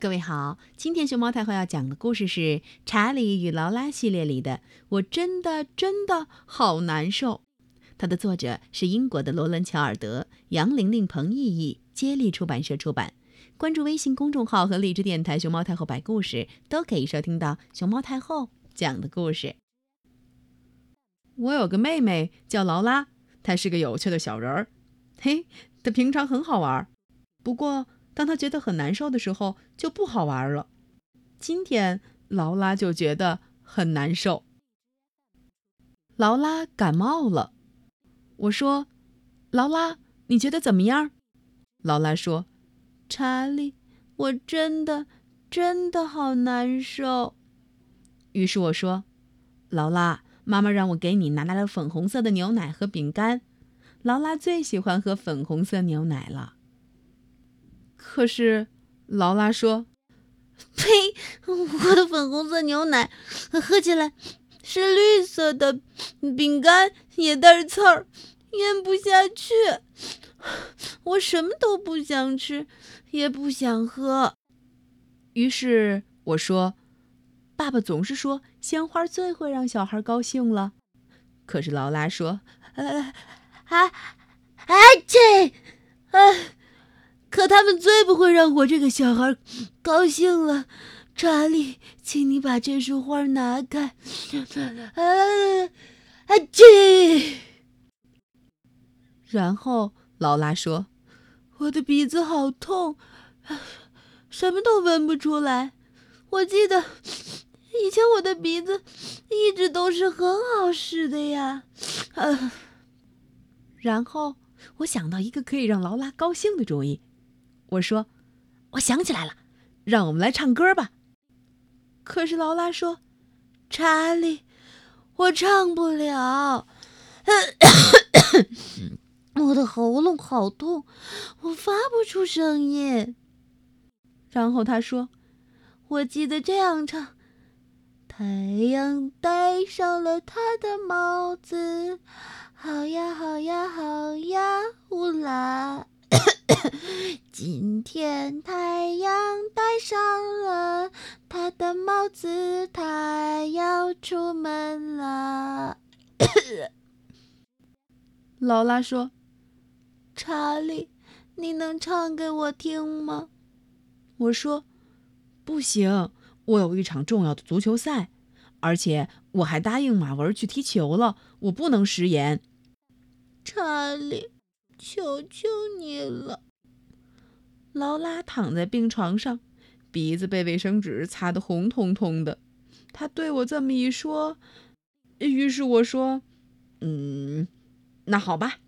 各位好，今天熊猫太后要讲的故事是《查理与劳拉》系列里的《我真的真的好难受》。它的作者是英国的罗伦·乔尔德，杨玲玲、彭毅毅，接力出版社出版。关注微信公众号和荔枝电台“熊猫太后摆故事”，都可以收听到熊猫太后讲的故事。我有个妹妹叫劳拉，她是个有趣的小人儿。嘿，她平常很好玩，不过。当他觉得很难受的时候，就不好玩了。今天劳拉就觉得很难受。劳拉感冒了，我说：“劳拉，你觉得怎么样？”劳拉说：“查理，我真的真的好难受。”于是我说：“劳拉，妈妈让我给你拿来了粉红色的牛奶和饼干。劳拉最喜欢喝粉红色牛奶了。”可是，劳拉说：“呸！我的粉红色牛奶喝起来是绿色的，饼干也带刺儿，咽不下去。我什么都不想吃，也不想喝。”于是我说：“爸爸总是说鲜花最会让小孩高兴了。”可是劳拉说：“啊啊啊！这啊！”可他们最不会让我这个小孩高兴了，查理，请你把这束花拿开。啊啊！去。然后劳拉说：“我的鼻子好痛，什么都闻不出来。我记得以前我的鼻子一直都是很好使的呀。”啊。然后我想到一个可以让劳拉高兴的主意。我说：“我想起来了，让我们来唱歌吧。”可是劳拉说：“查理，我唱不了，我的喉咙好痛，我发不出声音。”然后他说：“我记得这样唱：太阳戴上了他的帽子，好呀，好呀，好呀，乌拉。”今天太阳戴上了他的帽子，他要出门了。劳拉说：“查理，你能唱给我听吗？”我说：“不行，我有一场重要的足球赛，而且我还答应马文去踢球了，我不能食言。”查理。求求你了！劳拉躺在病床上，鼻子被卫生纸擦得红彤彤的。他对我这么一说，于是我说：“嗯，那好吧。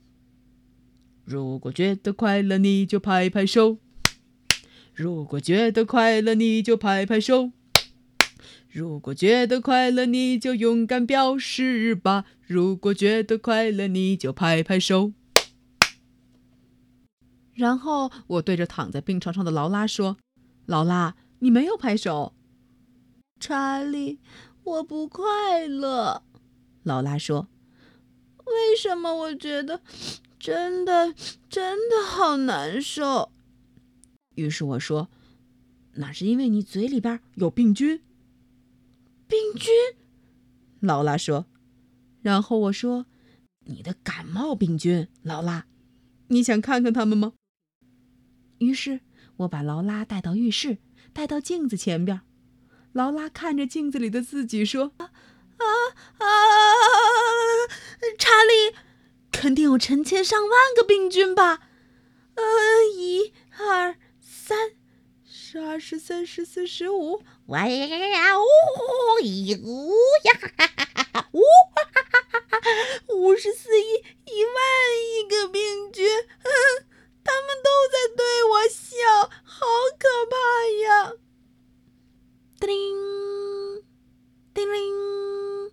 如果觉得快乐，你就拍拍手；如果觉得快乐，你就拍拍手；如果觉得快乐，你就勇敢表示吧；如果觉得快乐，你就拍拍手。”然后我对着躺在病床上的劳拉说：“劳拉，你没有拍手。”查理，我不快乐。劳拉说：“为什么我觉得真的真的好难受？”于是我说：“那是因为你嘴里边有病菌。”病菌？劳拉说。然后我说：“你的感冒病菌，劳拉，你想看看他们吗？”于是我把劳拉带到浴室，带到镜子前边。劳拉看着镜子里的自己说：“啊啊啊，查理，肯定有成千上万个病菌吧？呃，一、二、三，十二、十三、十四、十五，哇呀呀呀！呜呜呀哈哈哈哈！呜哈哈哈哈！五十四亿一万亿个病菌。”他们都在对我笑，好可怕呀！叮铃，叮铃。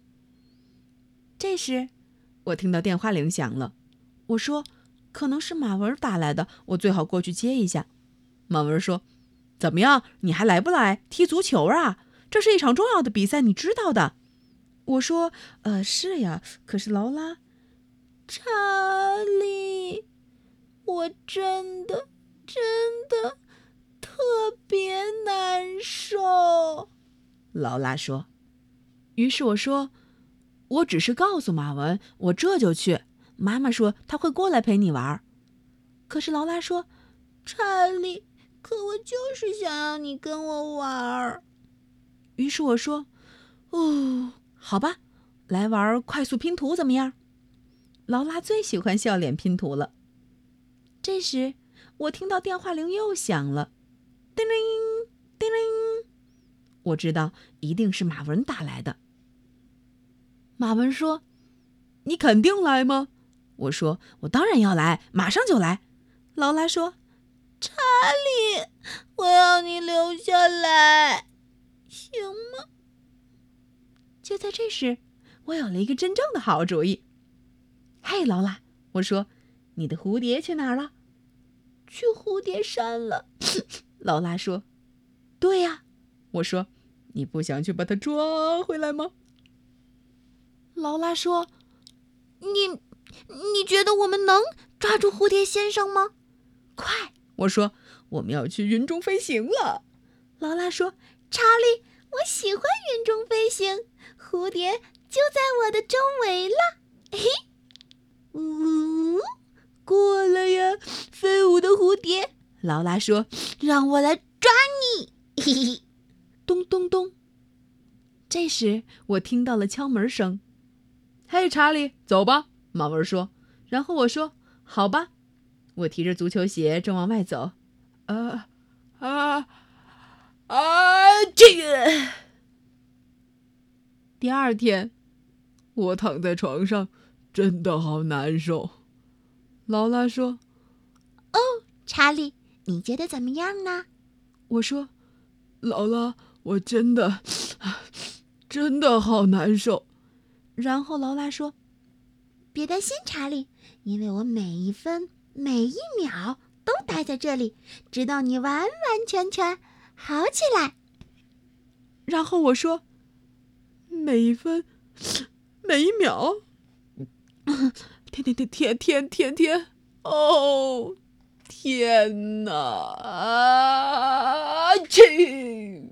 这时，我听到电话铃响了。我说：“可能是马文打来的，我最好过去接一下。”马文说：“怎么样？你还来不来踢足球啊？这是一场重要的比赛，你知道的。”我说：“呃，是呀。可是劳拉，查理。”我真的真的特别难受劳拉说。于是我说：“我只是告诉马文，我这就去。妈妈说她会过来陪你玩。”可是劳拉说：“查理，可我就是想要你跟我玩。”于是我说：“哦，好吧，来玩快速拼图怎么样？”劳拉最喜欢笑脸拼图了。这时，我听到电话铃又响了，叮铃叮铃，我知道一定是马文打来的。马文说：“你肯定来吗？”我说：“我当然要来，马上就来。”劳拉说：“查理，我要你留下来。”行吗？就在这时，我有了一个真正的好主意。嘿，劳拉，我说，你的蝴蝶去哪儿了？去蝴蝶山了。劳拉说：“对呀。”我说：“你不想去把它抓回来吗？”劳拉说：“你，你觉得我们能抓住蝴蝶先生吗？”快！我说：“我们要去云中飞行了。”劳拉说：“查理。”我喜欢云中飞行，蝴蝶就在我的周围了。嘿，呜，过来呀，飞舞的蝴蝶！劳拉说：“让我来抓你。”，咚咚咚。这时我听到了敲门声。嘿，查理，走吧。马文说。然后我说：“好吧。”我提着足球鞋正往外走。啊啊！啊，这个。第二天，我躺在床上，真的好难受。劳拉说：“哦，查理，你觉得怎么样呢？”我说：“劳拉，我真的，真的好难受。”然后劳拉说：“别担心，查理，因为我每一分每一秒都待在这里，直到你完完全全。”好起来。然后我说：“每一分，每一秒，天天天天天天天，哦，天哪！啊！去。